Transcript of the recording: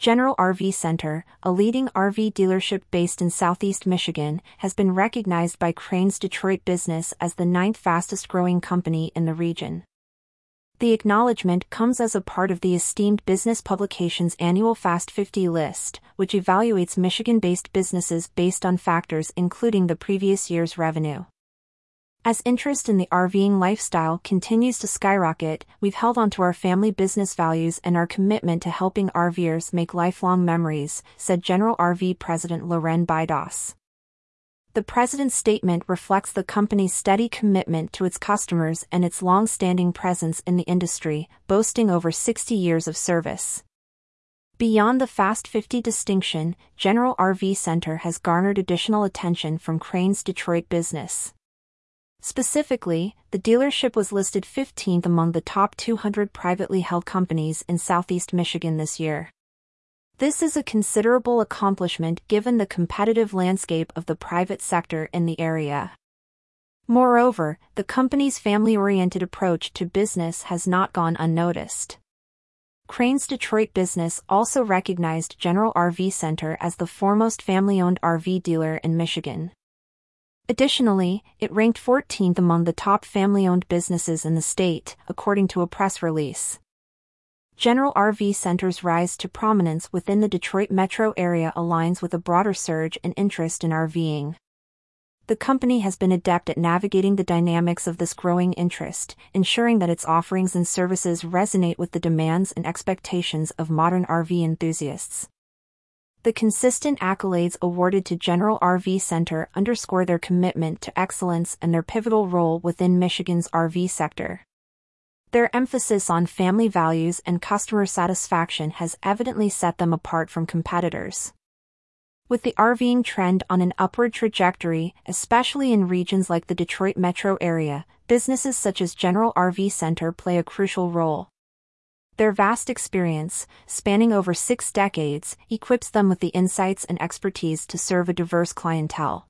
General RV Center, a leading RV dealership based in southeast Michigan, has been recognized by Crain's Detroit business as the ninth fastest growing company in the region. The acknowledgement comes as a part of the esteemed business publication's annual Fast 50 list, which evaluates Michigan based businesses based on factors including the previous year's revenue. As interest in the RVing lifestyle continues to skyrocket, we've held onto our family business values and our commitment to helping RVers make lifelong memories, said General RV President Loren Bidos. The president's statement reflects the company's steady commitment to its customers and its long-standing presence in the industry, boasting over 60 years of service. Beyond the Fast 50 distinction, General RV Center has garnered additional attention from Crain's Detroit business. Specifically, the dealership was listed 15th among the top 200 privately held companies in southeast Michigan this year. This is a considerable accomplishment given the competitive landscape of the private sector in the area. Moreover, the company's family oriented approach to business has not gone unnoticed. Crain's Detroit business also recognized General RV Center as the foremost family owned RV dealer in Michigan. Additionally, it ranked 14th among the top family owned businesses in the state, according to a press release. General RV Center's rise to prominence within the Detroit metro area aligns with a broader surge in interest in RVing. The company has been adept at navigating the dynamics of this growing interest, ensuring that its offerings and services resonate with the demands and expectations of modern RV enthusiasts. The consistent accolades awarded to General RV Center underscore their commitment to excellence and their pivotal role within Michigan's RV sector. Their emphasis on family values and customer satisfaction has evidently set them apart from competitors. With the RVing trend on an upward trajectory, especially in regions like the Detroit metro area, businesses such as General RV Center play a crucial role. Their vast experience, spanning over six decades, equips them with the insights and expertise to serve a diverse clientele.